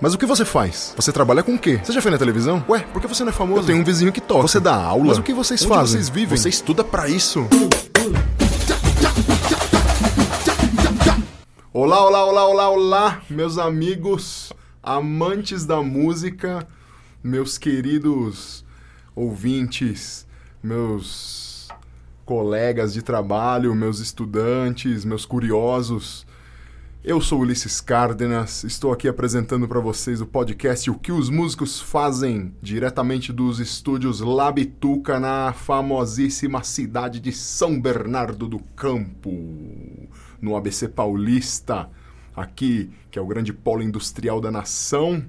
Mas o que você faz? Você trabalha com o quê? Você já foi na televisão? Ué, por que você não é famoso? Eu tenho um vizinho que toca. Você dá aula? Mas o que vocês Onde fazem? vocês vivem? Você estuda para isso? Olá, olá, olá, olá, olá, meus amigos, amantes da música, meus queridos ouvintes, meus colegas de trabalho, meus estudantes, meus curiosos. Eu sou Ulisses Cárdenas, estou aqui apresentando para vocês o podcast O que os músicos fazem, diretamente dos estúdios Labituca, na famosíssima cidade de São Bernardo do Campo, no ABC Paulista, aqui, que é o grande polo industrial da nação.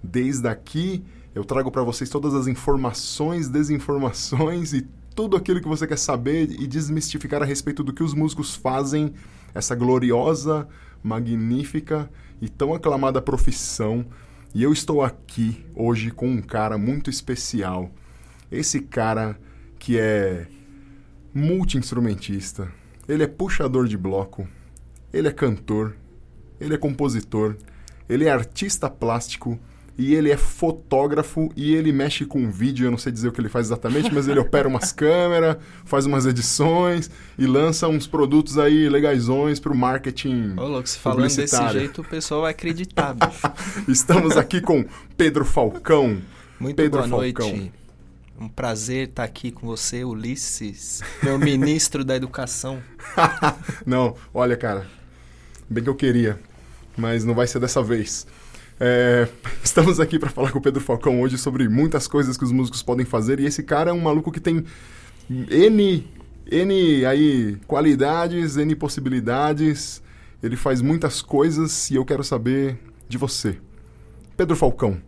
Desde aqui, eu trago para vocês todas as informações, desinformações e tudo aquilo que você quer saber e desmistificar a respeito do que os músicos fazem, essa gloriosa magnífica e tão aclamada profissão. E eu estou aqui hoje com um cara muito especial. Esse cara que é multi-instrumentista, ele é puxador de bloco, ele é cantor, ele é compositor, ele é artista plástico e ele é fotógrafo e ele mexe com vídeo, eu não sei dizer o que ele faz exatamente, mas ele opera umas câmeras, faz umas edições e lança uns produtos aí legaisões para o marketing Ô, louco, se falando desse jeito, o pessoal vai acreditar, bicho. Estamos aqui com Pedro Falcão. Muito Pedro boa Falcão. noite. Um prazer estar aqui com você, Ulisses, meu ministro da Educação. não, olha, cara, bem que eu queria, mas não vai ser dessa vez. É, estamos aqui para falar com o Pedro Falcão hoje sobre muitas coisas que os músicos podem fazer e esse cara é um maluco que tem N, N aí, qualidades, N possibilidades, ele faz muitas coisas e eu quero saber de você. Pedro Falcão,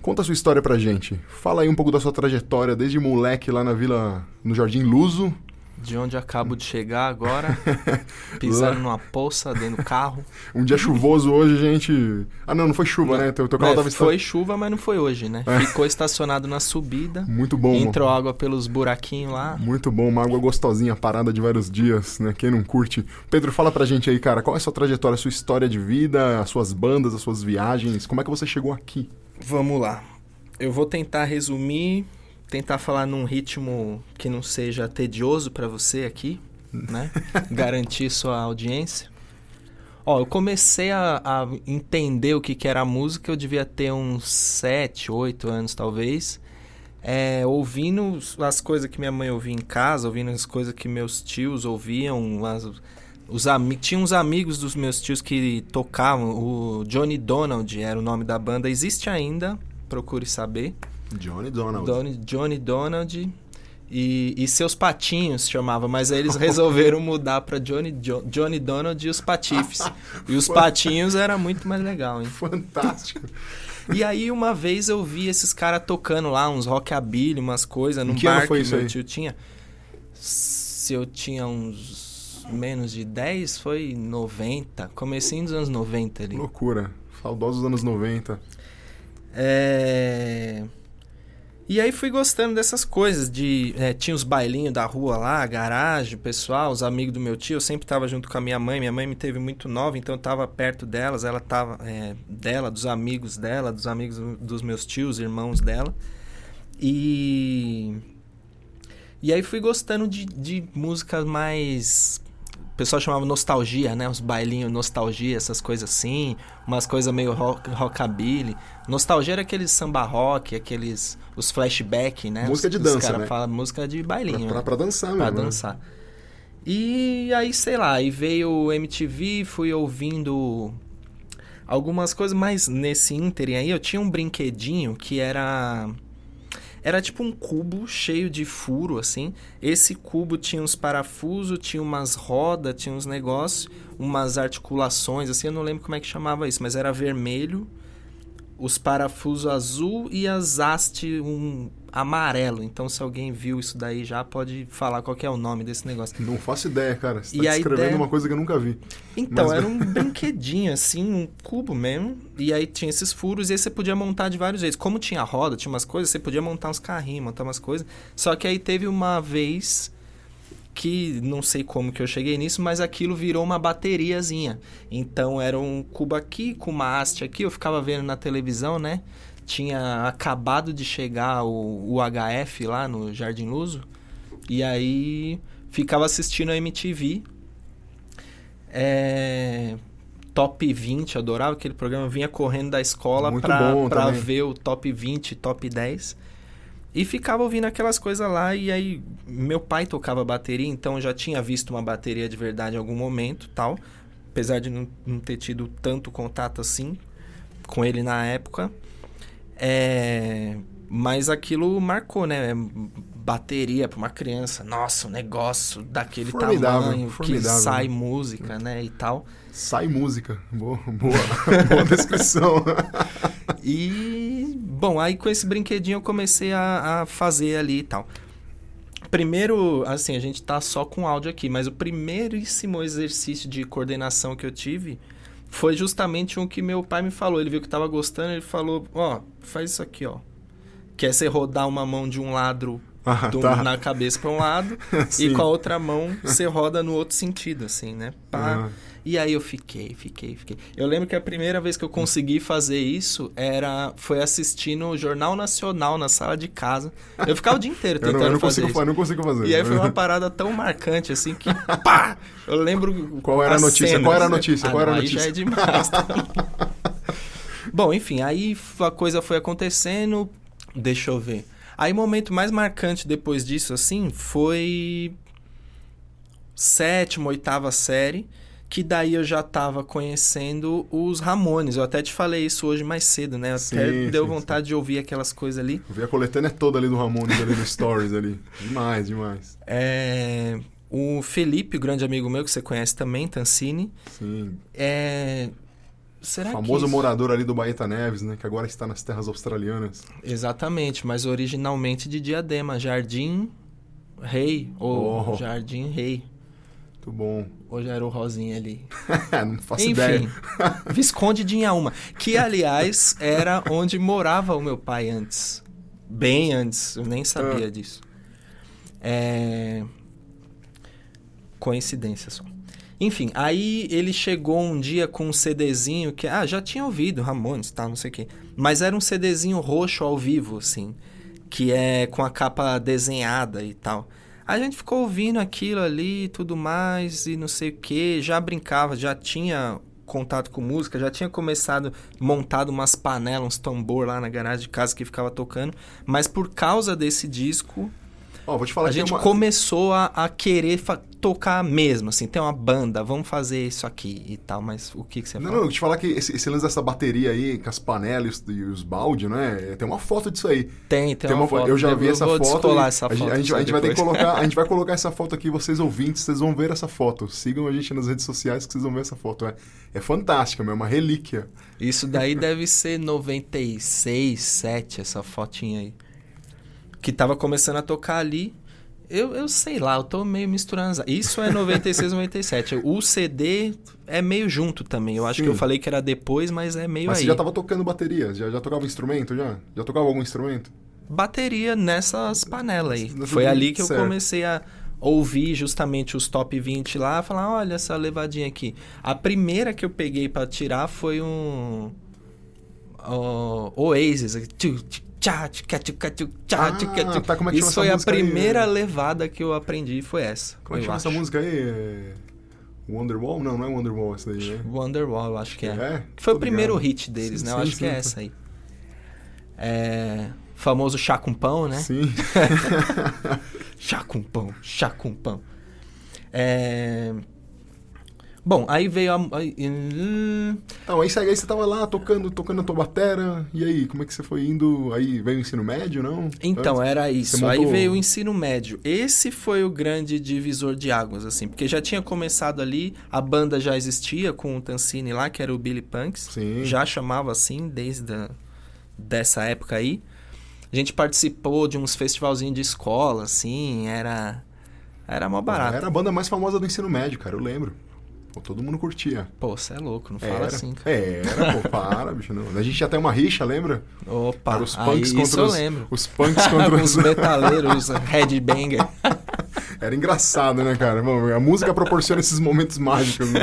conta a sua história pra gente. Fala aí um pouco da sua trajetória desde moleque lá na vila, no Jardim Luso, de onde acabo de chegar agora, pisando numa poça dentro do carro. Um dia chuvoso hoje, gente. Ah, não, não foi chuva, não. né? Teu, teu carro é, tava Foi chuva, mas não foi hoje, né? É. Ficou estacionado na subida. Muito bom. Entrou água pelos buraquinhos lá. Muito bom, uma água gostosinha, parada de vários dias, né? Quem não curte. Pedro, fala pra gente aí, cara, qual é a sua trajetória, a sua história de vida, as suas bandas, as suas viagens? Como é que você chegou aqui? Vamos lá. Eu vou tentar resumir tentar falar num ritmo que não seja tedioso para você aqui, né? Garantir sua audiência. Ó, eu comecei a, a, entender o que, que era a música, eu devia ter uns 7, 8 anos talvez. É, ouvindo as coisas que minha mãe ouvia em casa, ouvindo as coisas que meus tios ouviam. As, os Tinha uns amigos dos meus tios que tocavam. O Johnny Donald era o nome da banda. Existe ainda, procure saber. Johnny Donald. Johnny, Johnny Donald e, e seus patinhos chamava, mas aí eles resolveram mudar para Johnny, jo, Johnny Donald e os patifes. e os patinhos era muito mais legal, hein? Fantástico. E aí uma vez eu vi esses caras tocando lá uns rockabilly, umas coisas num que bar foi que isso meu aí? tio tinha. Se eu tinha uns menos de 10, foi 90, comecinho dos anos 90 ali. Loucura. Saudosos anos 90. É e aí fui gostando dessas coisas, de é, tinha os bailinhos da rua lá, garagem, pessoal, os amigos do meu tio, eu sempre estava junto com a minha mãe, minha mãe me teve muito nova, então eu estava perto delas, ela estava é, dela, dos amigos dela, dos amigos dos meus tios, irmãos dela. E e aí fui gostando de, de músicas mais pessoal chamava nostalgia, né? Os bailinhos nostalgia, essas coisas assim, umas coisas meio rock, rockabilly. Nostalgia era aqueles samba rock, aqueles os flashback, né? Música os, de dança, os cara né? fala música de bailinho. Pra, pra, pra dançar, Pra mesmo, né? dançar. E aí, sei lá, aí veio o MTV, fui ouvindo algumas coisas, mas nesse ínterim aí eu tinha um brinquedinho que era era tipo um cubo cheio de furo, assim. Esse cubo tinha uns parafusos, tinha umas rodas, tinha uns negócios, umas articulações, assim. Eu não lembro como é que chamava isso, mas era vermelho, os parafusos azul e as hastes um amarelo. Então, se alguém viu isso daí já, pode falar qual é o nome desse negócio. Não faço ideia, cara. Você E tá descrevendo ideia- uma coisa que eu nunca vi. Então, Mas- era um brinquedinho, assim, um cubo mesmo. E aí tinha esses furos e aí você podia montar de vários jeitos. Como tinha roda, tinha umas coisas, você podia montar uns carrinhos, montar umas coisas. Só que aí teve uma vez que não sei como que eu cheguei nisso, mas aquilo virou uma bateriazinha. Então era um cubo aqui com uma haste aqui, eu ficava vendo na televisão, né? Tinha acabado de chegar o, o HF lá no Jardim Luso. E aí ficava assistindo a MTV. É, top 20, adorava aquele programa, eu vinha correndo da escola Muito pra, bom pra também. ver o top 20, top 10. E ficava ouvindo aquelas coisas lá, e aí meu pai tocava bateria, então eu já tinha visto uma bateria de verdade em algum momento tal. Apesar de não, não ter tido tanto contato assim com ele na época. É, mas aquilo marcou, né? Bateria para uma criança. Nossa, um negócio daquele Formidável, tamanho formidável, que sai né? música, né? E tal. Sai música. Boa, boa, boa descrição. E, bom, aí com esse brinquedinho eu comecei a, a fazer ali e tal. Primeiro, assim, a gente tá só com áudio aqui, mas o primeiríssimo exercício de coordenação que eu tive foi justamente um que meu pai me falou. Ele viu que tava gostando, ele falou: Ó, faz isso aqui, ó. Que é você rodar uma mão de um lado Ah, do- tá. na cabeça para um lado e com a outra mão você roda no outro sentido, assim, né? Pá. Aham. E aí eu fiquei, fiquei, fiquei. Eu lembro que a primeira vez que eu consegui fazer isso era foi assistindo o Jornal Nacional na sala de casa. Eu ficava o dia inteiro Eu tentando não, eu não fazer consigo, isso. não consigo fazer. E aí foi uma parada tão marcante assim que pá! Eu lembro Qual era a notícia? Qual era a notícia? Ah, Qual era a notícia? Aí já é demais. tá? Bom, enfim, aí a coisa foi acontecendo. Deixa eu ver. Aí o momento mais marcante depois disso, assim, foi sétima, oitava série, que daí eu já tava conhecendo os Ramones. Eu até te falei isso hoje mais cedo, né? Até Sim, deu sim, vontade de ouvir aquelas coisas ali. Eu vi a coletânea toda ali do Ramones ali no Stories ali. Demais, demais. É, o Felipe, o grande amigo meu que você conhece também, Tancini, Sim. é será famoso que morador ali do Baeta Neves, né? Que agora está nas terras australianas. Exatamente, mas originalmente de Diadema, Jardim Rei ou Oh. Jardim Rei. Muito bom. Ou já era o Rosinha ali. não faço Enfim, ideia. Visconde de Inhaúma, que aliás era onde morava o meu pai antes. Bem antes, eu nem sabia Ah. disso. É... Coincidência só. Enfim, aí ele chegou um dia com um CDzinho que, ah, já tinha ouvido Ramones, tá, não sei o quê. Mas era um CDzinho roxo ao vivo, assim, que é com a capa desenhada e tal. A gente ficou ouvindo aquilo ali e tudo mais e não sei o que, já brincava, já tinha contato com música, já tinha começado, montado umas panelas, uns tambor lá na garagem de casa que ficava tocando, mas por causa desse disco, falar a gente uma... começou a, a querer fa- tocar mesmo, assim, tem uma banda, vamos fazer isso aqui e tal, mas o que, que você Não, fala? não, eu vou te falar que esse, esse lance dessa bateria aí, com as panelas e os, balde, né? Tem uma foto disso aí. Tem, tem, uma, foto. Eu já vi eu essa vou foto. e essa a, foto. gente- a gente, a gente vai ter que colocar, a gente vai colocar essa foto aqui, vocês ouvintes, vocês vão ver essa foto. Sigam a gente nas redes sociais que vocês vão ver essa foto. É, é fantástica, é uma relíquia. Isso daí deve ser 96, 7, essa fotinha aí. Que tava começando a tocar ali. Eu, eu sei lá, eu tô meio misturando. Isso é 96, 97. O CD é meio junto também. Eu acho Sim. que eu falei que era depois, mas é meio Mas aí. você já tava tocando bateria? Já, já tocava instrumento já? Já tocava algum instrumento? Bateria nessas panelas aí. Foi ali que eu certo. comecei a ouvir justamente os top 20 lá, falar, olha essa levadinha aqui. A primeira que eu peguei pra tirar foi um ó, Oasis, tchu, tchu, tchá, tchá, tá, como é que Isso essa foi a música aí? primeira levada que eu aprendi, foi essa. Como é que chama essa acho. música aí? É... Wonderwall? Não, não é Wonderwall essa daí, né? Wonderwall, eu acho que é. É? Foi Tô o primeiro ligado. hit deles, Sim, né? Eu sim, acho que é sim. essa aí. É... Famoso chá com pão, né? Sim. Chá com pão, chá com pão. É... Bom, aí veio a. aí- Então, aí, você- aí você tava lá tocando, tocando a tua batera, e aí, como é que você foi indo? Aí veio o ensino médio, não? Então, Antes? era isso. Você Aí montou- veio o ensino médio. Esse foi o grande divisor de águas, assim, porque já tinha começado ali, a banda já existia com o Tancini lá, que era o Billy Punks. Sim. Já chamava assim desde a, dessa época aí. A gente participou de uns festivalzinhos de escola, assim, era. Era mó barato. Era a banda mais famosa do ensino médio, cara, eu lembro. Pô, todo mundo curtia. Pô, você é louco, não fala era. assim, cara. Era, pô, para, bicho. Não. A gente tinha até uma rixa, lembra? Opa, Era os aí, punks isso contra eu os, lembro. os punks contra os os... metaleiros, headbanger. Era engraçado, né, cara? Bom, a música proporciona esses momentos mágicos. Né?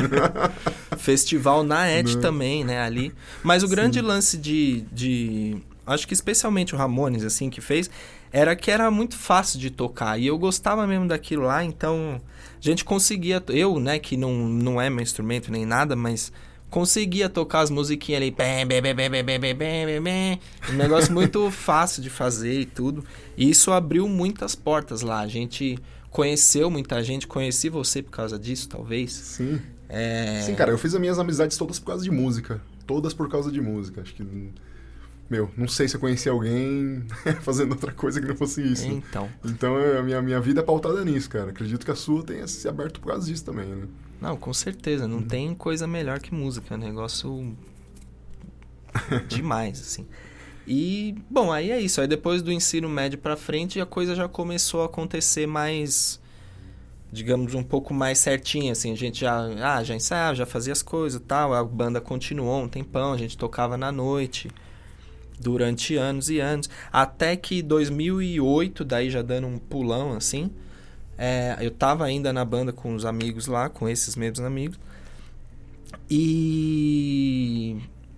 Festival na ET também, né, ali. Mas o Sim. grande lance de, de... Acho que especialmente o Ramones, assim, que fez... Era que era muito fácil de tocar. E eu gostava mesmo daquilo lá, então... A gente conseguia... Eu, né, que não, não é meu instrumento nem nada, mas conseguia tocar as musiquinhas ali. Um negócio muito fácil de fazer e tudo. E isso abriu muitas portas lá. A gente conheceu muita gente, conheci você por causa disso, talvez. Sim. É... Sim, cara, eu fiz as minhas amizades todas por causa de música. Todas por causa de música. Acho que. Meu, não sei se eu conheci alguém fazendo outra coisa que não fosse isso. Então. Então a minha, minha vida é pautada nisso, cara. Acredito que a sua tenha se aberto por causa disso também, né? Não, com certeza. Não uhum. tem coisa melhor que música. É um negócio demais, assim. E, bom, aí é isso. Aí depois do ensino médio pra frente, a coisa já começou a acontecer mais, digamos, um pouco mais certinha, assim. A gente já, ah, já ensaiava, já fazia as coisas e tal. A banda continuou um tempão, a gente tocava na noite durante anos e anos. Até que 2008, daí já dando um pulão, assim, é, eu tava ainda na banda com os amigos lá, com esses mesmos amigos. E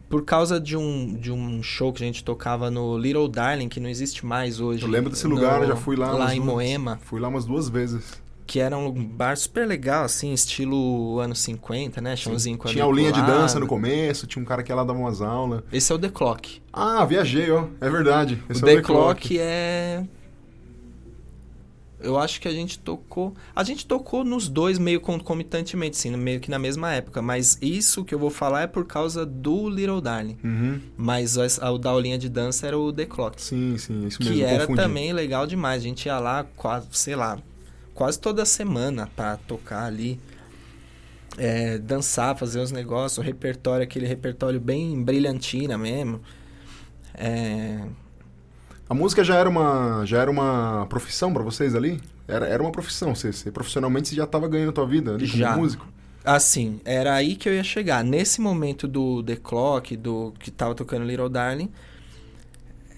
por causa de um, de um show que a gente tocava no Little Darling, que não existe mais hoje. Eu lembro desse lugar, no, já fui lá. Lá em Moema. Fui lá umas duas vezes. Que era um bar super legal, assim, estilo anos 50, né? Chãozinho com Tinha aulinha de dança no começo, tinha um cara que ia lá dava umas aulas. Esse é o The Clock. Ah, viajei, ó. É verdade. Esse o é The, The Clock, Clock é eu acho que a gente tocou. A gente tocou nos dois meio concomitantemente, sim, meio que na mesma época. Mas isso que eu vou falar é por causa do Little Darling. Uhum. Mas o da aulinha de dança era o The Clock. Sim, sim, isso mesmo. Que era confundi. também legal demais. A gente ia lá quase, sei lá, quase toda semana para tocar ali. É, dançar, fazer os negócios, o repertório, aquele repertório bem brilhantina mesmo. É, a música já era uma, já era uma profissão para vocês ali? Era, era uma profissão. Você, você profissionalmente você já estava ganhando a tua vida ali já. como músico? Assim, era aí que eu ia chegar. Nesse momento do The Clock, do que tava tocando Little Darling,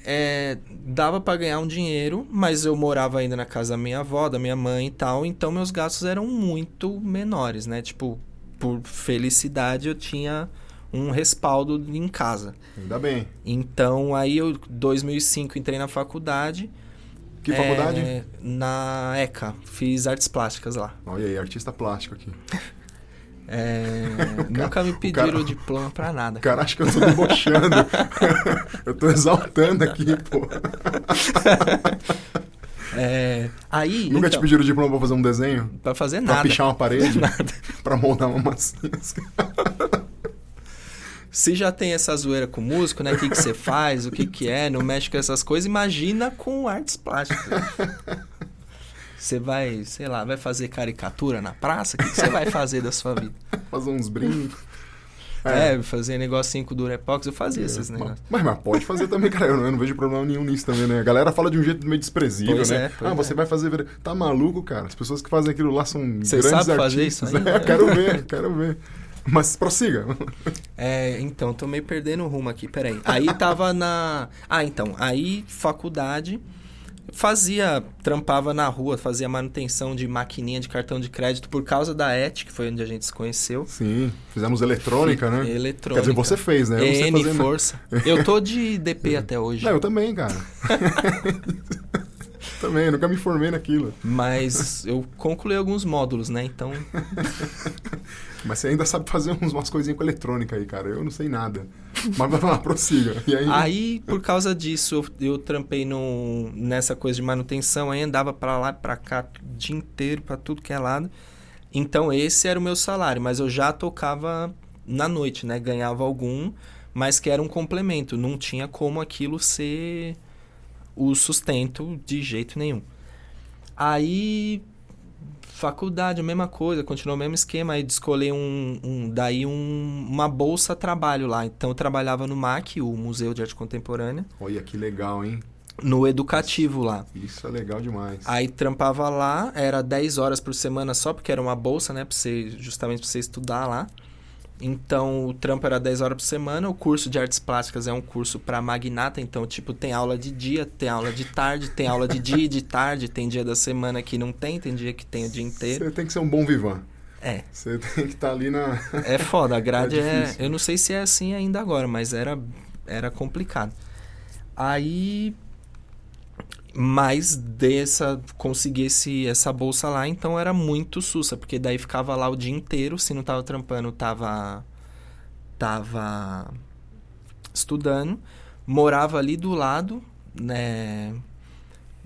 é, dava para ganhar um dinheiro, mas eu morava ainda na casa da minha avó, da minha mãe e tal, então meus gastos eram muito menores, né? Tipo, por felicidade eu tinha um respaldo em casa. Ainda bem. Então, aí eu, 2005, entrei na faculdade. Que faculdade? É, na ECA. Fiz artes plásticas lá. Olha aí, artista plástico aqui. É, nunca me pediram cara, diploma pra nada. Cara, acho que eu tô debochando. eu tô exaltando aqui, pô. É, aí, Nunca então, te pediram diploma pra fazer um desenho? Pra fazer nada. Pra pichar uma parede? nada. Pra moldar uma massinha. Se já tem essa zoeira com músico, né? O que, que você faz, o que, que é, não mexe com essas coisas, imagina com artes plásticas. Você vai, sei lá, vai fazer caricatura na praça? O que, você vai fazer da sua vida? Fazer uns brincos. É, é, fazer negocinho com Durepox, eu fazia é, esses negócios. Mas, mas pode fazer também, cara. Eu não, eu não, vejo problema nenhum nisso também, né? A galera fala de um jeito meio desprezível, pois né? É, ah, você é. vai fazer. Tá maluco, cara? As pessoas que fazem aquilo lá são Você grandes sabe artistas. fazer isso aí? É, quero ver, quero ver. Mas prossiga. É, então, tô meio perdendo o rumo aqui, peraí. Aí tava na. Ah, então, aí faculdade. Fazia, trampava na rua, fazia manutenção de maquininha de cartão de crédito por causa da ET, que foi onde a gente se conheceu. Sim, fizemos eletrônica, né? Eletrônica. Quer dizer, você fez, né? Eu N força. Eu tô de DP até hoje. Não, eu também, cara. também, nunca me formei naquilo. Mas eu concluí alguns módulos, né? Então. Mas você ainda sabe fazer umas coisinhas com eletrônica aí, cara. Eu não sei nada. Mas vai lá, prossiga. E aí... aí, por causa disso, eu, trampei no, nessa coisa de manutenção. Aí andava para lá pra cá o dia inteiro, para tudo que é lado. Então, esse era o meu salário. Mas eu já tocava na noite, né? Ganhava algum, mas que era um complemento. Não tinha como aquilo ser o sustento de jeito nenhum. Aí Faculdade, a mesma coisa, continuou o mesmo esquema. Aí escolhi um, um daí um, uma bolsa trabalho lá. Então eu trabalhava no MAC, o Museu de Arte Contemporânea. Olha que legal, hein? No educativo lá. Isso é legal demais. Aí trampava lá, era 10 horas por semana só, porque era uma bolsa, né? Pra você, justamente pra você estudar lá. Então, o trampo era 10 horas por semana. O curso de artes plásticas é um curso para magnata. Então, tipo, tem aula de dia, tem aula de tarde, tem aula de dia e de tarde. Tem dia da semana que não tem, tem dia que tem o dia inteiro. Você tem que ser um bom vivan. É. Você tem que estar ali na. É foda, a grade É é. Eu não sei se é assim ainda agora, mas era, era complicado. Aí. Mas dessa. Consegui esse, essa bolsa lá, então era muito sussa, porque daí ficava lá o dia inteiro. Se não tava trampando, tava. Tava. Estudando. Morava ali do lado, né?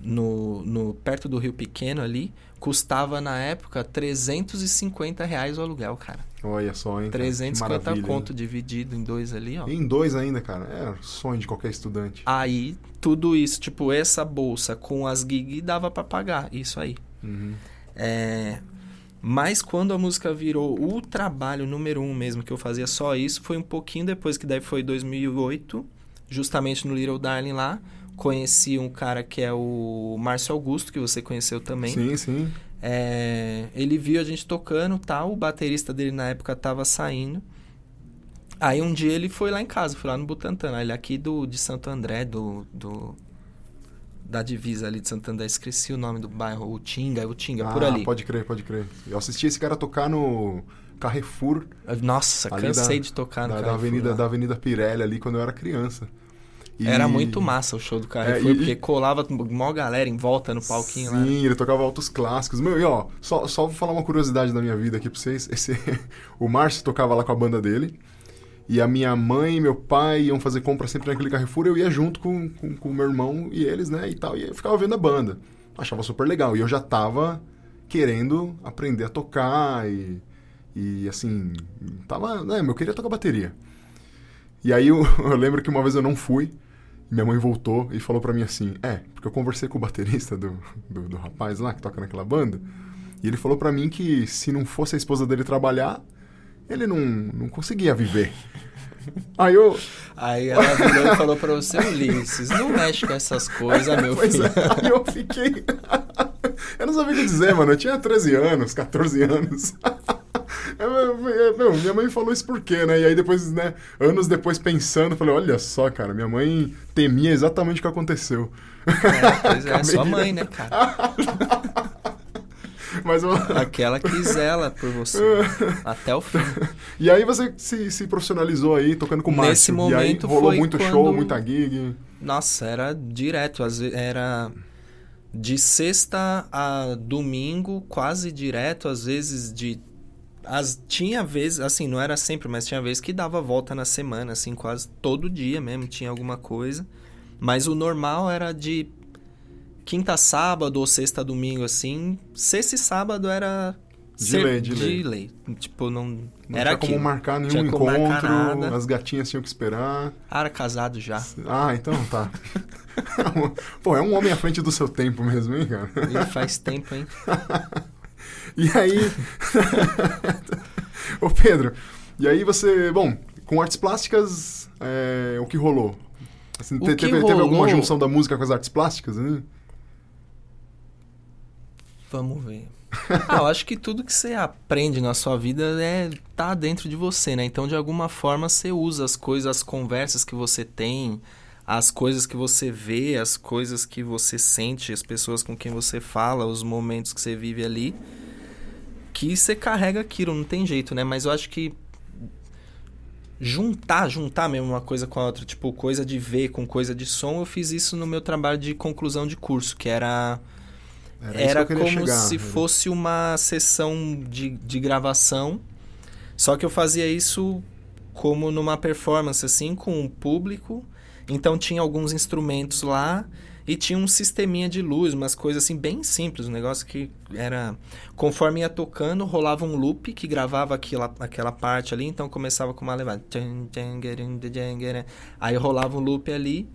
No, no, perto do Rio Pequeno ali. Custava na época 350 reais o aluguel, cara. Olha só, hein? cara, que 350 maravilha, conto hein? dividido em dois ali, ó. E em dois ainda, cara. É sonho de qualquer estudante. Aí, tudo isso, tipo, essa bolsa com as gig dava pra pagar, isso aí. Uhum. É... Mas quando a música virou o trabalho número um mesmo, que eu fazia só isso, foi um pouquinho depois, que daí foi 2008, justamente no Little Darling lá. Conheci um cara que é o Márcio Augusto, que você conheceu também. Sim, sim. É, ele viu a gente tocando tal, o baterista dele na época tava saindo. Aí um dia ele foi lá em casa, foi lá no Butantã, ele é aqui do, de Santo André, do, do da divisa ali de Santo André, esqueci o nome do bairro, o Tinga, o Tinga, por ah, ali. pode crer, pode crer. Eu assisti esse cara tocar no Carrefour, Nossa, cansei da- de tocar no da, da Carrefour Avenida, lá. da Avenida Pirelli ali, quando eu era criança. E- Era muito massa o show do Carrefour, É, e- porque colava mó galera em volta no palquinho lá. Sim, ele tocava altos clássicos. Meu, e ó, só, só vou falar uma curiosidade da minha vida aqui pra vocês. Esse, o Márcio tocava lá com a banda dele. E a minha mãe e meu pai iam fazer compra sempre naquele Carrefour. Eu ia junto com o com, com meu irmão e eles, né? E tal. E eu ficava vendo a banda. Achava super legal. E eu já tava querendo aprender a tocar. E, e assim, tava. Né, eu queria tocar bateria. E aí eu, eu lembro que uma vez eu não fui. Minha mãe voltou e falou pra mim assim: É, porque eu conversei com o baterista do, do, do rapaz lá que toca naquela banda. E ele falou pra mim que se não fosse a esposa dele trabalhar, ele não, não conseguia viver. Aí eu. Aí ela virou e falou pra você, Ulisses, não mexe com essas coisas, meu Pois filho. é, aí eu fiquei. eu não sabia o que dizer, mano. Eu tinha 13 anos, 14 anos. É, meu, meu, minha mãe falou isso por quê, né? E aí depois, né, anos depois pensando, falei, olha só, cara, minha mãe temia exatamente o que aconteceu. É, pois é, sua mãe, né, cara? Mas eu... Aquela que zela por você. Até o fim. E aí você se, se profissionalizou aí, tocando com o Nesse Márcio. e aí momento rolou muito quando- show, muita gig. Nossa, era direto. Era de sexta a domingo, quase direto. Às vezes de. As, tinha vezes, assim, não era sempre, mas tinha vezes que dava volta na semana, assim, quase todo dia mesmo, tinha alguma coisa. Mas o normal era de quinta sábado ou sexta domingo, assim. Sexta e sábado era. De lei, de lei. lei. Tipo, não. Não era tinha como aquilo. marcar nenhum Tinha como encontro, marcar as gatinhas tinham que esperar. Ah, era casado já. Ah, então tá. Pô, é um homem à frente do seu tempo mesmo, hein, cara? E faz tempo, hein? E aí. Ô, Pedro, e aí você. Bom, com artes plásticas, é, o que rolou? Assim, O te- que teve, teve alguma rolou- junção da música com as artes plásticas? Né? Vamos ver. Ah, eu acho que tudo que você aprende na sua vida é tá dentro de você, né? Então, de alguma forma, você usa as coisas, as conversas que você tem, as coisas que você vê, as coisas que você sente, as pessoas com quem você fala, os momentos que você vive ali, que você carrega aquilo, não tem jeito, né? Mas eu acho que juntar, juntar mesmo uma coisa com a outra, tipo, coisa de ver com coisa de som, eu fiz isso no meu trabalho de conclusão de curso, que era isso era que como chegar, se era- fosse uma sessão de, de gravação, só que eu fazia isso como numa performance, assim, com o público. Então tinha alguns instrumentos lá e tinha um sisteminha de luz, umas coisas assim bem simples, um negócio que era conforme ia tocando, rolava um loop que gravava aquela, aquela parte ali, então começava com uma levada. Aí rolava um loop ali.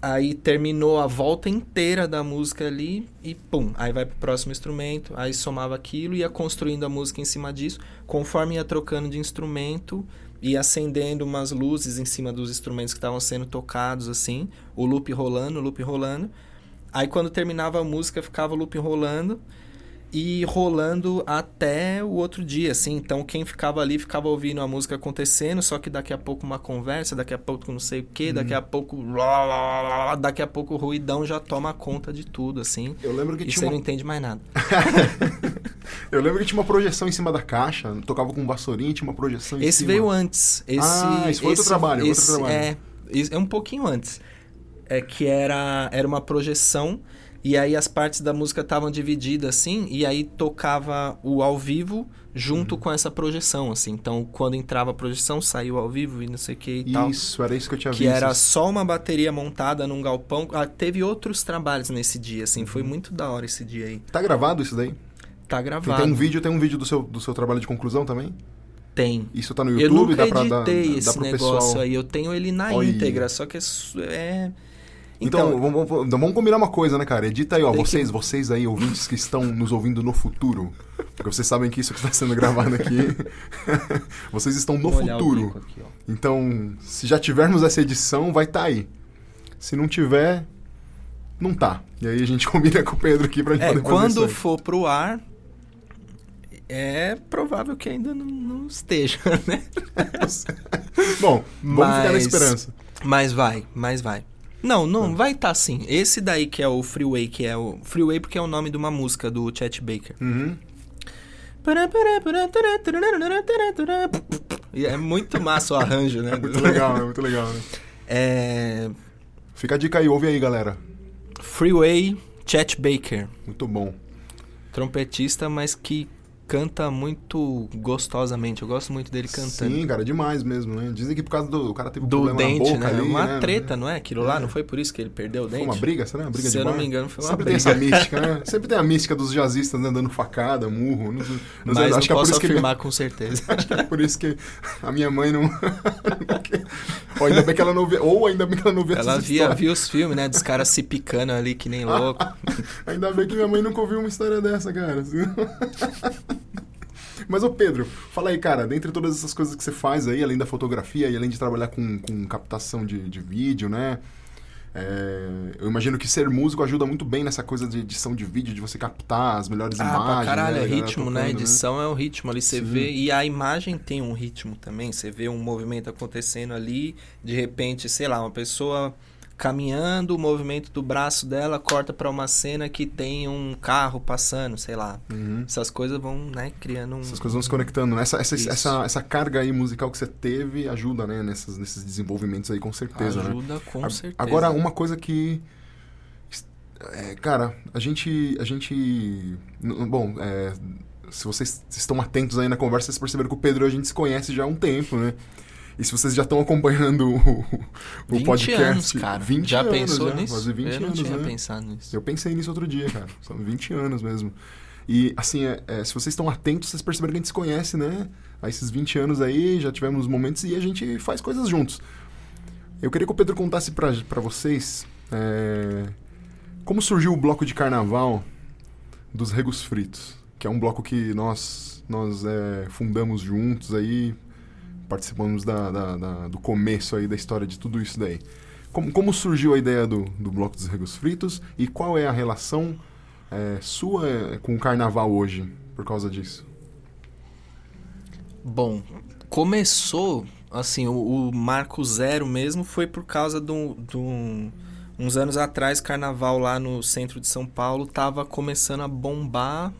Aí terminou a volta inteira da música ali e pum, aí vai pro próximo instrumento, aí somava aquilo ia construindo a música em cima disso, conforme ia trocando de instrumento e acendendo umas luzes em cima dos instrumentos que estavam sendo tocados assim, o loop rolando, o loop rolando. Aí quando terminava a música ficava o loop rolando e rolando até o outro dia, assim. Então, quem ficava ali ficava ouvindo a música acontecendo, só que daqui a pouco uma conversa, daqui a pouco não sei o quê, daqui Uhum. a pouco... lá, lá, Daqui a pouco o ruidão já toma conta de tudo, assim. Eu lembro que E você tinha não uma... entende mais nada. Eu lembro que tinha uma projeção em cima da caixa, tocava com vassourinha, tinha uma projeção em Esse cima. veio antes. Esse, Ah, esse foi outro trabalho, outro trabalho. É, é um pouquinho antes. É que era, era uma projeção e aí as partes da música estavam divididas assim e aí tocava o ao vivo junto Uhum. com essa projeção, assim. Então, quando entrava a projeção, saiu ao vivo e não sei o que e tal. Isso, era isso que eu tinha Que visto. era só uma bateria montada num galpão. Ah, teve outros trabalhos nesse dia, assim. Foi Uhum. muito da hora esse dia aí. Tá gravado isso daí? Tá Tem, gravado. tem um vídeo, tem um vídeo do seu, do seu trabalho de conclusão também? Tem. Isso tá no Eu YouTube, nunca dá pra dar, editei dá esse pro negócio pessoal. aí. Eu tenho ele na Olha. íntegra, só que é é... Então, Então, vamos, vamos, vamos combinar uma coisa, né, cara? Edita aí, ó, Tem que- vocês, vocês aí, ouvintes que estão nos ouvindo no futuro. Porque vocês sabem que isso que está sendo gravado aqui, vocês estão no vou futuro. aqui. Então, se já tivermos essa edição, vai estar aí. Se não tiver, não tá. E aí a gente combina com o Pedro aqui pra gente É, poder fazer quando isso aí. for pro ar, é provável que ainda não, não esteja, né? Bom, vamos ficar na Mas- esperança. Mas vai, mas vai. Não, não, vai estar tá sim. Esse daí que é o Freeway, que é o... Freeway porque é o nome de uma música do Chet Baker. Uhum. É muito massa o arranjo, né? É muito legal, é muito legal, né? É... Fica a dica aí, ouve aí, galera. Freeway, Chet Baker. Muito bom. Trompetista, mas que canta muito gostosamente. Eu gosto muito dele cantando. Sim, cara, demais mesmo, né? Dizem que por causa do. O cara teve um do problema dente, na boca né? ali. uma né? treta, não é? Aquilo lá, É. não foi por isso que ele perdeu o Foi dente? uma briga, será? Uma briga Se de eu não me engano, foi uma Sempre briga. tem essa mística, né? Sempre tem a mística dos jazzistas, né? Dando facada, murro. Não, sei- não sei, Mas não acho que é por posso ele- afirmar com certeza. Acho que é por isso que a minha mãe não. ou ainda bem que ela não vê. Ou ainda bem que ela não vê Ela via, via os filmes, né? Dos caras se picando ali que nem louco. Ainda bem que minha mãe nunca ouviu uma história dessa, cara. Mas, ô Pedro, fala aí, cara, dentre todas essas coisas que você faz aí, além da fotografia e além de trabalhar com, com captação de, de vídeo, né? É, eu imagino que ser músico ajuda muito bem nessa coisa de edição de vídeo, de você captar as melhores Ah, imagens. pra caralho, né? é A galera ritmo, né? tocando, Edição é o ritmo ali, você Sim. vê. E a imagem tem um ritmo também. Você vê um movimento acontecendo ali, de repente, sei lá, uma pessoa caminhando, o movimento do braço dela corta pra uma cena que tem um carro passando, sei lá. Uhum. Essas coisas vão, né, criando um. Essas coisas vão se conectando. né? Essa, essa, Isso. essa, essa carga aí musical que você teve ajuda, né? Nessas, nesses desenvolvimentos aí, com certeza, né? Ajuda com A- certeza. Agora, uma coisa que. é, cara, a gente. A gente. Bom, é, se vocês estão atentos aí na conversa, vocês perceberam que o Pedro a gente se conhece já há um tempo, né? E se vocês já estão acompanhando o, o 20 podcast. anos, cara. 20 já anos, pensou já, nisso? Quase 20 Eu não anos, tinha né? pensado nisso. Eu pensei nisso outro dia, cara. São 20 anos mesmo. E, assim, é, é, se vocês estão atentos, vocês perceberam que a gente se conhece, né? Há esses 20 anos aí, já tivemos momentos e a gente faz coisas juntos. Eu queria que o Pedro contasse pra, pra vocês é, como surgiu o bloco de carnaval dos Regos Fritos, que é um bloco que nós, nós é, fundamos juntos aí, participamos da, da- da- do começo aí da história de tudo isso daí. Como, como surgiu a ideia do, do bloco dos Regos Fritos e qual é a relação é, sua é, com o carnaval hoje por causa disso? Bom, começou, assim, o, o marco zero mesmo foi por causa de um- uns anos atrás, carnaval lá no centro de São Paulo tava começando a bombar,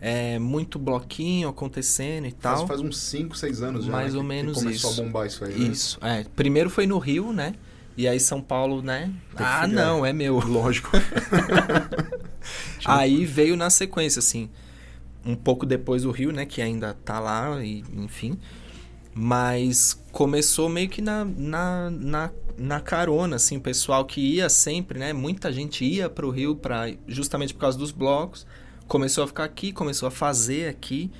é, muito bloquinho acontecendo e Faz, tal. faz uns 5, 6 anos já. Mais né, ou que- que menos começou isso. a bombar isso aí. né? Isso, é. Primeiro foi no Rio, né? E aí São Paulo, né? que Ah, não, é meu. Lógico. Aí veio na sequência, assim, um pouco depois do Rio, né? Que ainda tá lá, e, enfim. Mas começou meio que na, na, na, na carona, assim, o pessoal que ia sempre, né? Muita gente ia pro Rio pra, justamente por causa dos blocos. Começou a ficar aqui, começou a fazer aqui.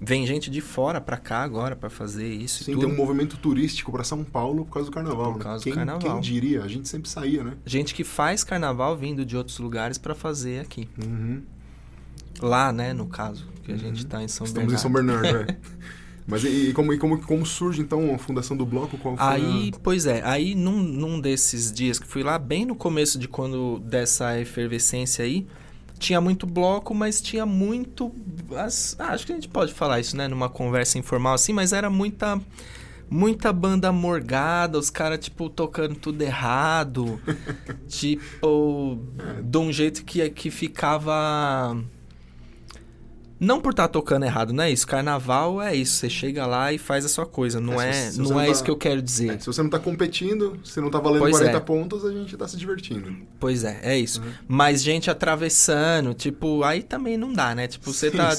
Vem gente de fora pra cá agora pra fazer isso Sim, e tem tudo. um movimento turístico para São Paulo por causa do carnaval. Por né? causa do quem, carnaval. quem diria? A gente sempre saía, né? Gente que faz carnaval vindo de outros lugares pra fazer aqui. Uhum. Lá, né, no caso, que a Uhum. gente tá em São Estamos Bernardo. em São Bernardo, é. Mas e, e como, e como, como surge então a fundação do bloco? Qual foi Aí, a... pois é, aí num, num desses dias que fui lá, bem no começo de quando dessa efervescência aí, tinha muito bloco, mas tinha muito. As, ah, acho que a gente pode falar isso, né? Numa conversa informal assim, mas era muita. Muita banda morgada, os caras, tipo, tocando tudo errado. tipo, de um jeito que, que ficava não por estar tá tocando errado, não é isso. Carnaval é isso. Você chega lá e faz a sua coisa. Não é, é se, se não é tá, isso que eu quero dizer. É, se você não está competindo, se não está valendo pois 40 é. pontos, a gente está se divertindo. Pois é, é isso. Uhum. Mas gente atravessando, tipo, aí também não dá, né? Tipo, você tá.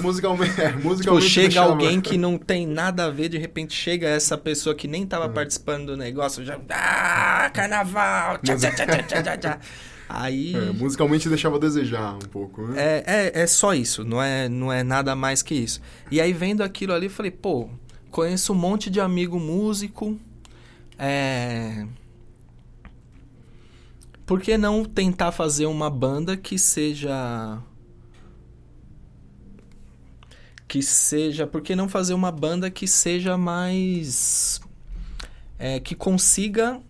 Musicalmente. É, musicalmente tipo, chega alguém que não tem nada a ver, de repente chega essa pessoa que nem estava uhum. participando do negócio, já. Ah, carnaval! Tchá, tchá, tchá, tchá, tchá, tchá. Aí. É, musicalmente deixava a desejar um pouco, né? É, é, é só isso, não é, não é nada mais que isso. E aí, vendo aquilo ali, eu falei, pô, conheço um monte de amigo músico. É. Por que não tentar fazer uma banda que seja. Que seja. Por que não fazer uma banda que seja mais. É, que consiga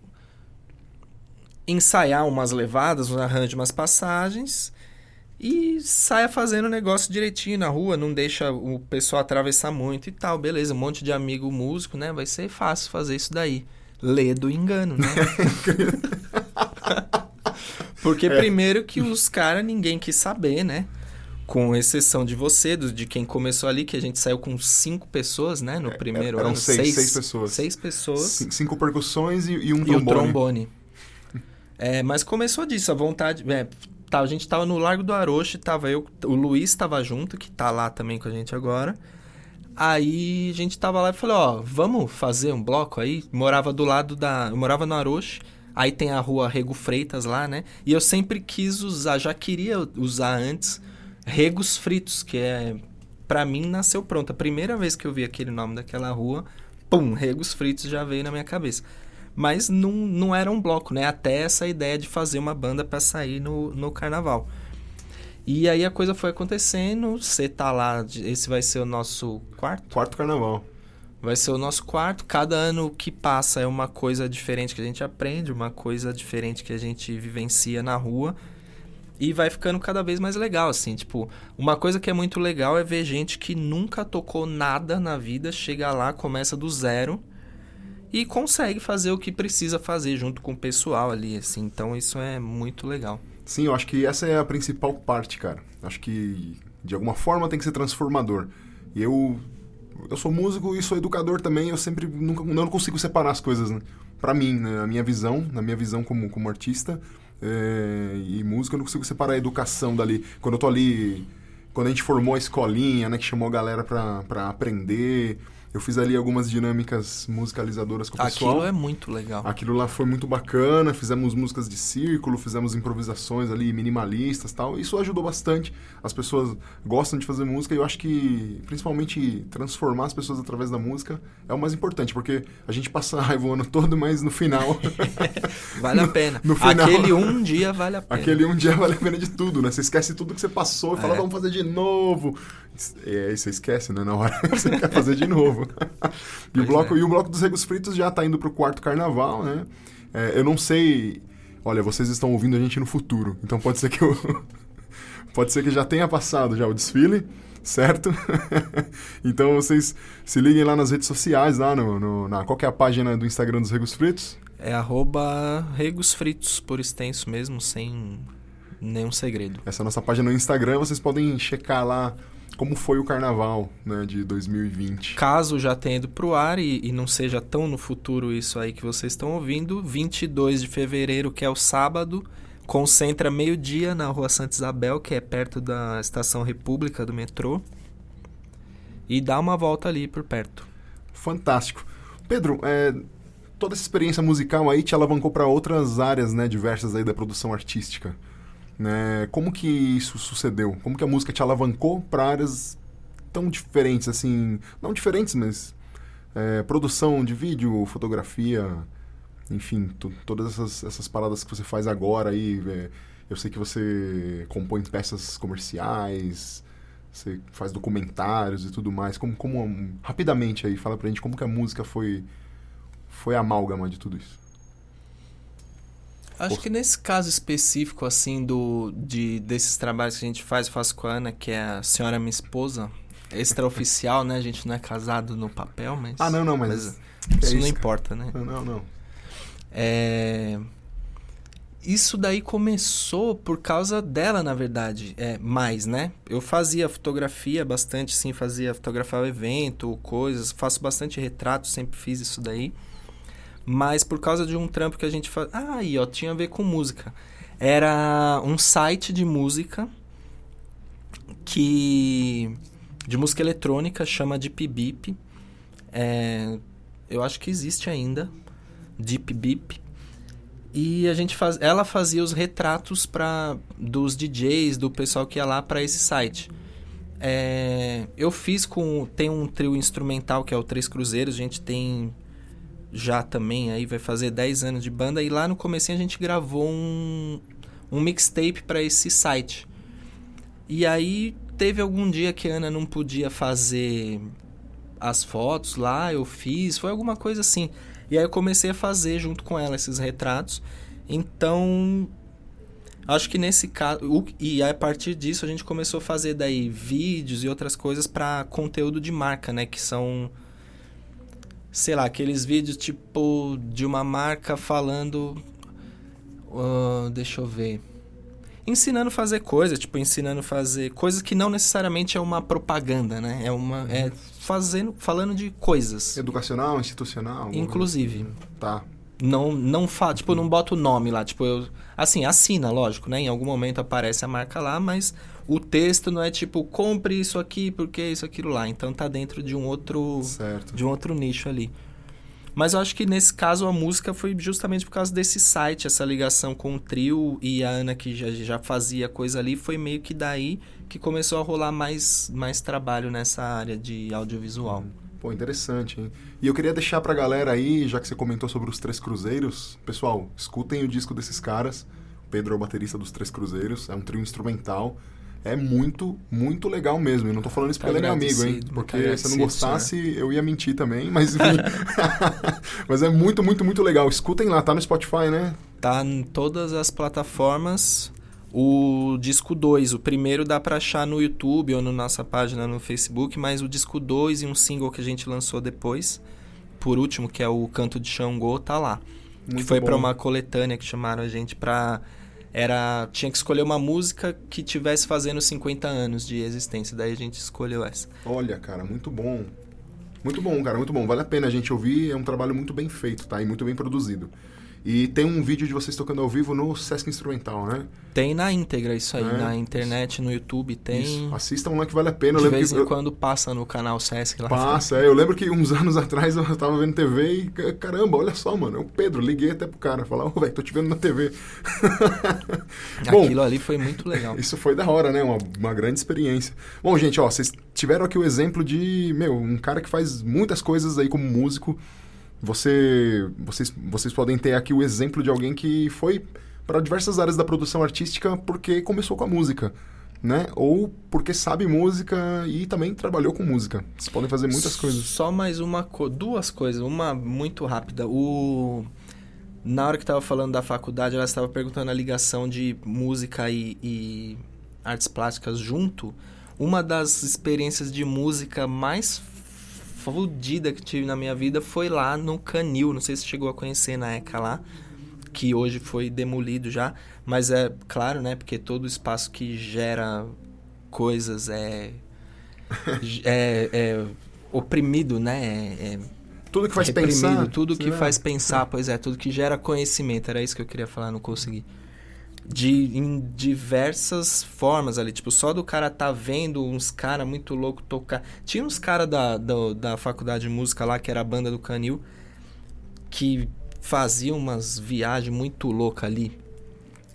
ensaiar umas levadas, um arranjo, umas passagens e saia fazendo o negócio direitinho na rua, não deixa o pessoal atravessar muito e tal, beleza, um monte de amigo músico, né? Vai ser fácil fazer isso daí. Lê do engano, né? Porque é. primeiro que os caras ninguém quis saber, né? Com exceção de você, de quem começou ali, que a gente saiu com cinco pessoas, né? No é, primeiro é, eram ano. Seis, seis, seis pessoas. Seis pessoas. Cinco percussões e, e um trombone. E o trombone. É, mas começou disso, a vontade. É, tá, a gente tava no Largo do Aroche, tava eu, o Luiz tava junto, que tá lá também com a gente agora. Aí a gente tava lá e falou, ó, vamos fazer um bloco aí? Morava do lado da. Eu morava no Aroche. Aí tem a rua Rego Freitas lá, né? E eu sempre quis usar, já queria usar antes, Regos Fritos, que é. Pra mim nasceu pronto. A primeira vez que eu vi aquele nome daquela rua, pum, Regos Fritos já veio na minha cabeça mas não, não era um bloco, né? Até essa ideia de fazer uma banda para sair no, no carnaval. E aí a coisa foi acontecendo, você tá lá, esse vai ser o nosso quarto? Quarto carnaval. Vai ser o nosso quarto. Cada ano que passa é uma coisa diferente que a gente aprende, uma coisa diferente que a gente vivencia na rua. E vai ficando cada vez mais legal, assim. Tipo, uma coisa que é muito legal é ver gente que nunca tocou nada na vida, chega lá, começa do zero e consegue fazer o que precisa fazer junto com o pessoal ali, assim. Então isso é muito legal. Sim, eu acho que essa é a principal parte, cara. Acho que de alguma forma tem que ser transformador. E eu eu sou músico e sou educador também, eu sempre nunca não consigo separar as coisas, né? Para mim, né? na minha visão, na minha visão como como artista é, e músico, eu não consigo separar a educação dali. Quando eu tô ali, quando a gente formou a escolinha, né, que chamou a galera para aprender, eu fiz ali algumas dinâmicas musicalizadoras com o pessoal. Aquilo é muito legal. Aquilo lá foi muito bacana. Fizemos músicas de círculo, fizemos improvisações ali minimalistas tal. Isso ajudou bastante. As pessoas gostam de fazer música e eu acho que, principalmente, transformar as pessoas através da música é o mais importante, porque a gente passa raiva o ano todo, mas no final. vale a pena. No, final, aquele um dia vale a pena. Aquele um dia vale a pena de tudo, né? Você esquece tudo que você passou e é. fala, vamos fazer de novo. E aí você esquece, né? Na hora você quer fazer de novo. e, o bloco, é. e o bloco dos Regos Fritos já está indo para o quarto carnaval, né? É, eu não sei. Olha, vocês estão ouvindo a gente no futuro, então pode ser que eu. pode ser que já tenha passado já o desfile, certo? então vocês se liguem lá nas redes sociais, lá no, no, na. Qual é a página do Instagram dos Regos Fritos? É arroba Regos Fritos, por extenso mesmo, sem nenhum segredo. Essa é a nossa página no Instagram, vocês podem checar lá como foi o carnaval né, de 2020. Caso já tenha ido para o ar e, e, não seja tão no futuro isso aí que vocês estão ouvindo, 22 de fevereiro, que é o sábado, concentra meio-dia na rua Santa Isabel, que é perto da Estação República do metrô, e dá uma volta ali por perto. Fantástico. Pedro, é, toda essa experiência musical aí te alavancou para outras áreas né, diversas aí da produção artística. Né? Como que isso sucedeu? Como que a música te alavancou para áreas tão diferentes, assim, não diferentes, mas é, produção de vídeo, fotografia, enfim, todas essas, essas paradas que você faz agora aí. É, eu sei que você compõe peças comerciais, você faz documentários e tudo mais. Como, como rapidamente aí, fala pra gente como que a música foi foi a amálgama de tudo isso. Acho que nesse caso específico, assim, do, de, desses trabalhos que a gente faz, eu faço com a Ana, que é a senhora minha esposa, extraoficial, né? A gente não é casado no papel, mas. Ah, não, não, mas. mas é isso não importa, né? Não, não, não. É... Isso daí começou por causa dela, na verdade. É, mais, né? Eu fazia fotografia bastante, sim, fazia fotografar evento, coisas, faço bastante retrato, sempre fiz isso daí. Mas por causa de um trampo que a gente faz. Ah, aí, ó, tinha a ver com música. Era um site de música que. de música eletrônica, chama Deep Beep. É, eu acho que existe ainda. Deep Beep. E a gente faz, ela fazia os retratos para dos DJs, do pessoal que ia lá para esse site. É, eu fiz com tem um trio instrumental que é o Três Cruzeiros, a gente tem já também aí vai fazer 10 anos de banda e lá no começo a gente gravou um um mixtape para esse site. E aí teve algum dia que a Ana não podia fazer as fotos lá, eu fiz, foi alguma coisa assim. E aí eu comecei a fazer junto com ela esses retratos. Então, acho que nesse caso, e a partir disso a gente começou a fazer daí vídeos e outras coisas para conteúdo de marca, né, que são sei lá, aqueles vídeos tipo de uma marca falando uh, deixa eu ver ensinando a fazer coisas, tipo, ensinando a fazer coisas que não necessariamente é uma propaganda, né? É uma é fazendo, falando de coisas. Educacional, institucional. Inclusive. Tá. Não não fa, tipo, não bota o nome lá, tipo, eu assim, assina, lógico, né? Em algum momento aparece a marca lá, mas o texto não é tipo compre isso aqui porque isso aquilo lá. Então tá dentro de um outro certo. de um outro nicho ali. Mas eu acho que nesse caso a música foi justamente por causa desse site, essa ligação com o trio e a Ana que já, já fazia coisa ali, foi meio que daí que começou a rolar mais, mais trabalho nessa área de audiovisual. Pô, interessante, hein? E eu queria deixar pra galera aí, já que você comentou sobre os Três Cruzeiros, pessoal, escutem o disco desses caras. O Pedro é o baterista dos Três Cruzeiros, é um trio instrumental é muito, muito legal mesmo. E não tô falando isso porque ele é meu amigo, hein? Porque se eu não gostasse, senhor. eu ia mentir também, mas enfim. mas é muito, muito, muito legal. Escutem lá, tá no Spotify, né? Tá em todas as plataformas. O disco 2, o primeiro dá pra achar no YouTube ou na nossa página no Facebook, mas o disco 2 e um single que a gente lançou depois, por último, que é o Canto de Xangô, tá lá. Muito que foi para uma coletânea que chamaram a gente pra era tinha que escolher uma música que tivesse fazendo 50 anos de existência. Daí a gente escolheu essa. Olha, cara, muito bom. Muito bom, cara, muito bom. Vale a pena a gente ouvir. É um trabalho muito bem feito, tá? E muito bem produzido. E tem um vídeo de vocês tocando ao vivo no Sesc Instrumental, né? Tem na íntegra isso aí, é. na internet, no YouTube tem. Isso. Assistam lá que vale a pena. De vez em eu... quando passa no canal Sesc lá. Passa, é. Eu lembro que uns anos atrás eu tava vendo TV e caramba, olha só, mano, é o Pedro. Liguei até pro cara, falar, ô, oh, velho, tô te vendo na TV. Aquilo Bom, ali foi muito legal. Isso foi da hora, né? Uma, uma grande experiência. Bom, gente, ó, vocês tiveram aqui o exemplo de, meu, um cara que faz muitas coisas aí como músico você, vocês, vocês podem ter aqui o exemplo de alguém que foi para diversas áreas da produção artística porque começou com a música. Né? Ou porque sabe música e também trabalhou com música. Vocês podem fazer muitas coisas. Só mais uma co duas coisas, uma muito rápida. O na hora que estava falando da faculdade, ela estava perguntando a ligação de música e, e artes plásticas junto. Uma das experiências de música mais fodida que tive na minha vida foi lá no Canil. Não sei se chegou a conhecer na ECA lá, que hoje foi demolido já. Mas é claro, né? Porque todo espaço que gera coisas é. é, é oprimido, né? É, é tudo que faz pensar. Tudo que faz pensar, pois é, tudo que gera conhecimento. Era isso que eu queria falar, não consegui de em diversas formas ali. Tipo, só do cara tá vendo uns cara muito louco tocar. Tinha uns cara da, da, da faculdade de música lá, que era a banda do Canil, que faziam umas viagens muito loucas ali.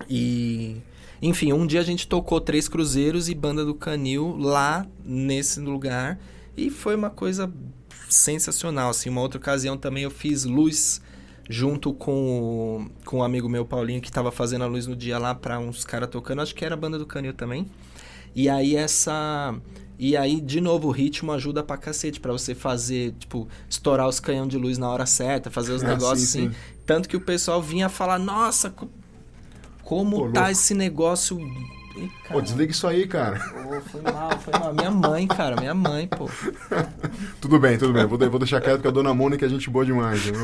E. Enfim, um dia a gente tocou Três Cruzeiros e Banda do Canil lá nesse lugar. E foi uma coisa sensacional. Assim, uma outra ocasião também eu fiz luz junto com o, com um amigo meu, Paulinho, que estava fazendo a luz no dia lá para uns caras tocando. Acho que era a banda do Canil também. E aí essa. E aí, de novo, o ritmo ajuda pra cacete, pra você fazer, tipo, estourar os canhões de luz na hora certa, fazer os ah, negócios sim, assim. Sim. Tanto que o pessoal vinha falar, nossa, como Pô, tá louco. esse negócio. Ih, Pô, desliga isso aí, cara. Pô, foi mal, foi mal. Minha mãe, cara, minha mãe, pô. Tudo bem, tudo bem. Vou, vou deixar quieto porque a dona Mônica é gente boa demais.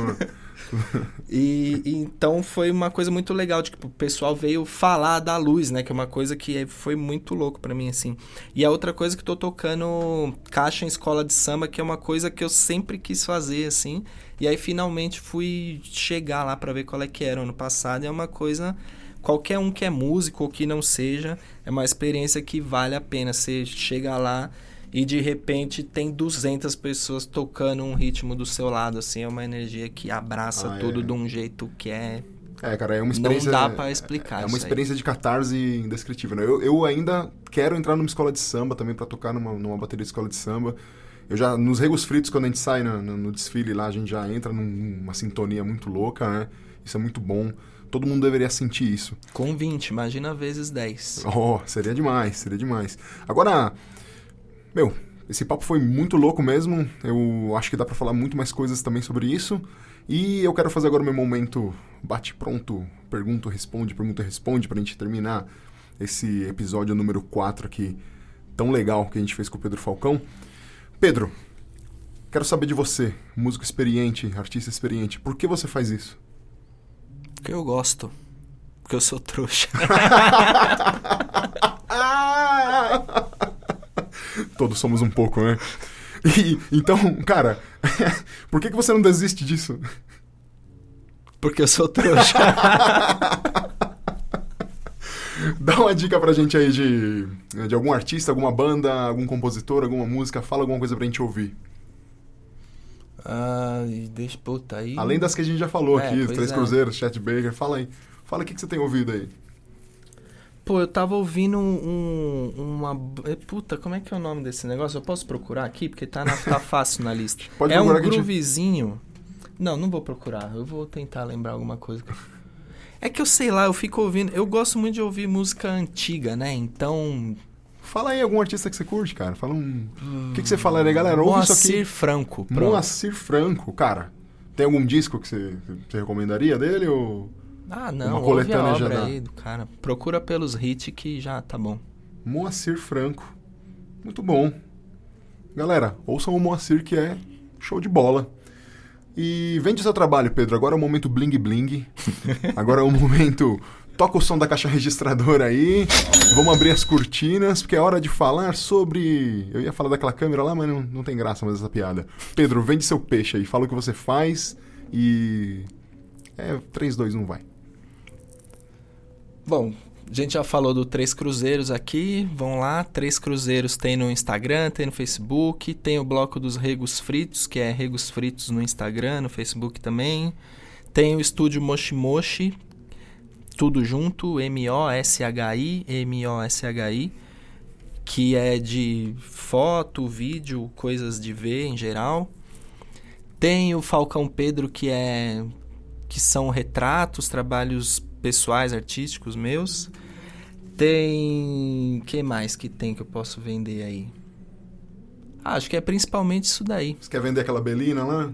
E, e então foi uma coisa muito legal, de que o pessoal veio falar da luz, né? Que é uma coisa que foi muito louco pra mim, assim. E a outra coisa que tô tocando caixa em escola de samba, que é uma coisa que eu sempre quis fazer, assim. E aí finalmente fui chegar lá pra ver qual é que era ano passado. E é uma coisa. Qualquer um que é músico ou que não seja, é uma experiência que vale a pena. Você chega lá e de repente tem 200 pessoas tocando um ritmo do seu lado, assim, é uma energia que abraça Ah, tudo é. de um jeito que é É, cara, é uma experiência. não dá pra explicar É uma experiência de catarse indescritível. Né? Eu, eu ainda quero entrar numa escola de samba também pra tocar numa, numa bateria de escola de samba. Eu já, nos regos fritos, quando a gente sai no, no- no desfile lá, a gente já entra num- numa sintonia muito louca, né? Isso é muito bom. Todo mundo deveria sentir isso. Com 20, imagina vezes 10. Oh, seria demais, seria demais. Agora, meu, esse papo foi muito louco mesmo. Eu acho que dá pra falar muito mais coisas também sobre isso. E eu quero fazer agora o meu momento bate pronto, pergunta, responde, pergunta, responde pra gente terminar esse episódio número 4 aqui tão legal que a gente fez com o Pedro Falcão. Pedro, quero saber de você, músico experiente, artista experiente, por que você faz isso? Porque eu gosto. Porque eu sou trouxa. Todos somos um pouco, né? E, então, cara, por que, que você não desiste disso? Porque eu sou trouxa. Dá uma dica pra gente aí de, de algum artista, alguma banda, algum compositor, alguma música, fala alguma coisa pra gente ouvir. Ai, deixa, puta, aí... Além das que a gente já falou É, aqui, Três é. Cruzeiros, Chet Baker, fala aí. Fala o que, que você tem ouvido aí. Pô, eu tava ouvindo um, uma... eh, Puta, como é que é o nome desse negócio? Eu posso procurar aqui? Porque tá, na- tá fácil na lista. Pode é um a gente- groovezinho... Não, não vou procurar. Eu vou tentar lembrar alguma coisa. É que eu sei lá, eu fico ouvindo... Eu gosto muito de ouvir música antiga, né? Então... Fala aí algum artista que você curte, cara. Fala um. O que, que você fala aí, galera? Ouve isso Moacir aqui. Franco. pronto. Moacir Franco, cara. Tem algum disco que você, você recomendaria dele ou. Ah, não, Uma coletânea já dá. aí do cara. Procura pelos hits que já tá bom. Moacir Franco. Muito bom. Galera, ouçam o Moacir que é show de bola. E vende o seu trabalho, Pedro. Agora é o momento bling bling. Agora é o momento. Toca o som da caixa registradora aí. Vamos abrir as cortinas, porque é hora de falar sobre. Eu ia falar daquela câmera lá, mas não, não tem graça mais essa piada. Pedro, vende seu peixe aí. Fala o que você faz e. É, 3, 2, 1, vai. Bom, a gente já falou do Três Cruzeiros aqui. Vão lá, Três Cruzeiros tem no Instagram, tem no Facebook, tem o bloco dos Regos Fritos, que é Regos Fritos no Instagram, no Facebook também. Tem o estúdio Moshi Moshi, tudo junto, M-O-S-H-I, M-O-S-H-I, que é de foto, vídeo, coisas de ver em geral. Tem o Falcão Pedro, que é que são retratos, trabalhos pessoais, artísticos meus. Tem. que mais que tem que eu posso vender aí? Ah, acho que é principalmente isso daí. Você quer vender aquela belina lá?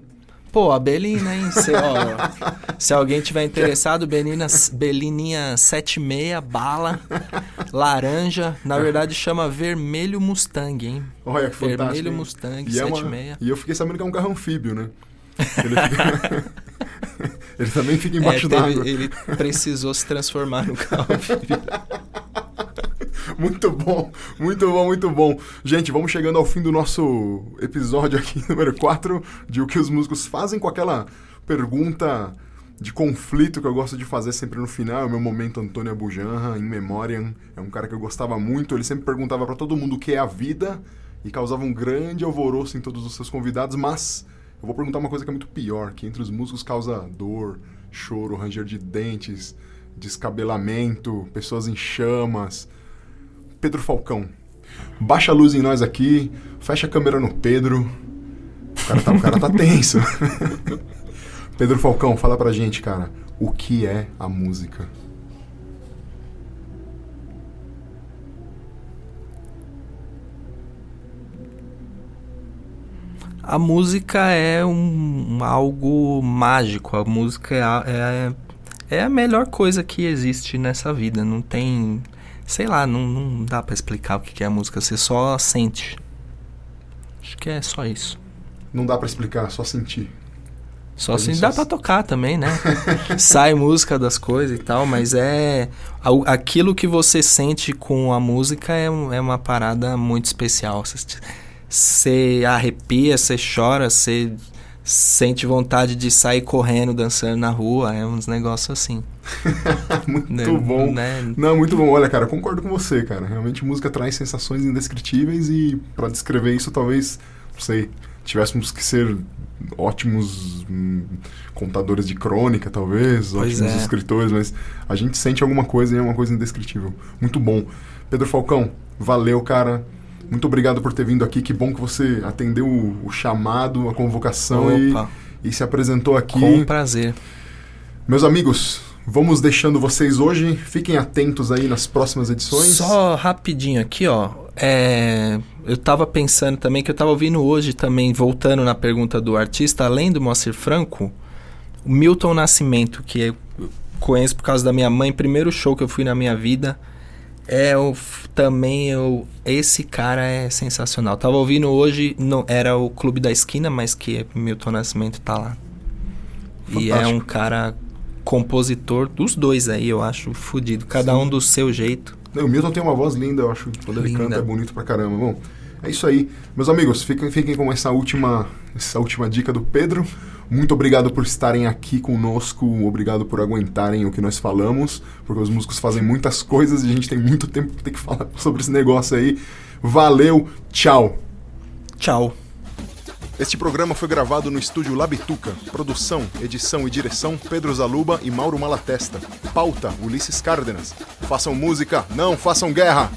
Pô, a Belina, hein? Se, ó, se alguém tiver interessado, Belina, Belininha 76, bala, laranja. Na verdade chama Vermelho Mustang, hein? Olha que fantástico. Vermelho? Mustang E, é uma- 76. e eu fiquei sabendo que é um carro anfíbio, né? Ele, fica- Ele também fica É, embaixo teve- d'água. ele precisou se transformar no carro. anfíbio. Muito bom, muito bom, muito bom. Gente, vamos chegando ao fim do nosso episódio aqui, número 4, de o que os músicos fazem com aquela pergunta de conflito que eu gosto de fazer sempre no final. É o meu momento Antônio Abujanra, em memória. É um cara que eu gostava muito. Ele sempre perguntava pra todo mundo o que é a vida e causava um grande alvoroço em todos os seus convidados, mas eu vou perguntar uma coisa que é muito pior, que entre os músicos causa dor, choro, ranger de dentes, descabelamento, pessoas em chamas. Pedro Falcão. Baixa a luz em nós aqui, fecha a câmera no Pedro. O cara tá, o cara tá tenso. Pedro Falcão, fala pra gente, cara, o que é a música? A música é um, algo mágico. A música é, é- é a melhor coisa que existe nessa vida. Não tem. Sei lá, não, não dá para explicar o que é a música. Você só sente. Acho que é só isso. Não dá para explicar, só sentir. Só assim dá para tocar também, né? Sai música das coisas e tal, mas é. Aquilo que você sente com a música é, é uma parada muito especial. Você arrepia, você chora, você sente vontade de sair correndo, dançando na rua. É uns negócios assim. muito né? bom. Né? Não, muito bom. Olha, cara, concordo com você, cara. Realmente música traz sensações indescritíveis e para descrever isso, talvez, não sei, tivéssemos que ser ótimos hum, contadores de crônica, talvez, pois ótimos é. escritores, mas a gente sente alguma coisa e é uma coisa indescritível. Muito bom. Pedro Falcão, valeu, cara. Muito obrigado por ter vindo aqui. Que bom que você atendeu o, o chamado, a convocação e, e, se apresentou aqui. Com prazer. Meus amigos, vamos deixando vocês hoje. Fiquem atentos aí nas próximas edições. Só rapidinho aqui, ó. É, eu estava pensando também que eu estava ouvindo hoje também, voltando na pergunta do artista, além do Moacir Franco, o Milton Nascimento, que eu conheço por causa da minha mãe, primeiro show que eu fui na minha vida. É o, também eu, esse cara é sensacional. Tava ouvindo hoje, não era o Clube da Esquina, mas que Milton Nascimento tá lá. Fantástico. E é um cara compositor dos dois aí, eu acho fodido, cada Sim. um do seu jeito. O Milton tem uma voz linda, eu acho. Quando ele canta é bonito pra caramba. Bom, é isso aí. Meus amigos, fiquem, fiquem com essa última, essa última dica do Pedro. Muito obrigado por estarem aqui conosco, obrigado por aguentarem o que nós falamos, porque os músicos fazem muitas coisas e a gente tem muito tempo que tem que falar sobre esse negócio aí. Valeu, tchau. Tchau. Este programa foi gravado no estúdio Labituca. Produção, edição e direção Pedro Zaluba e Mauro Malatesta. Pauta Ulisses Cárdenas. Façam música, não façam guerra!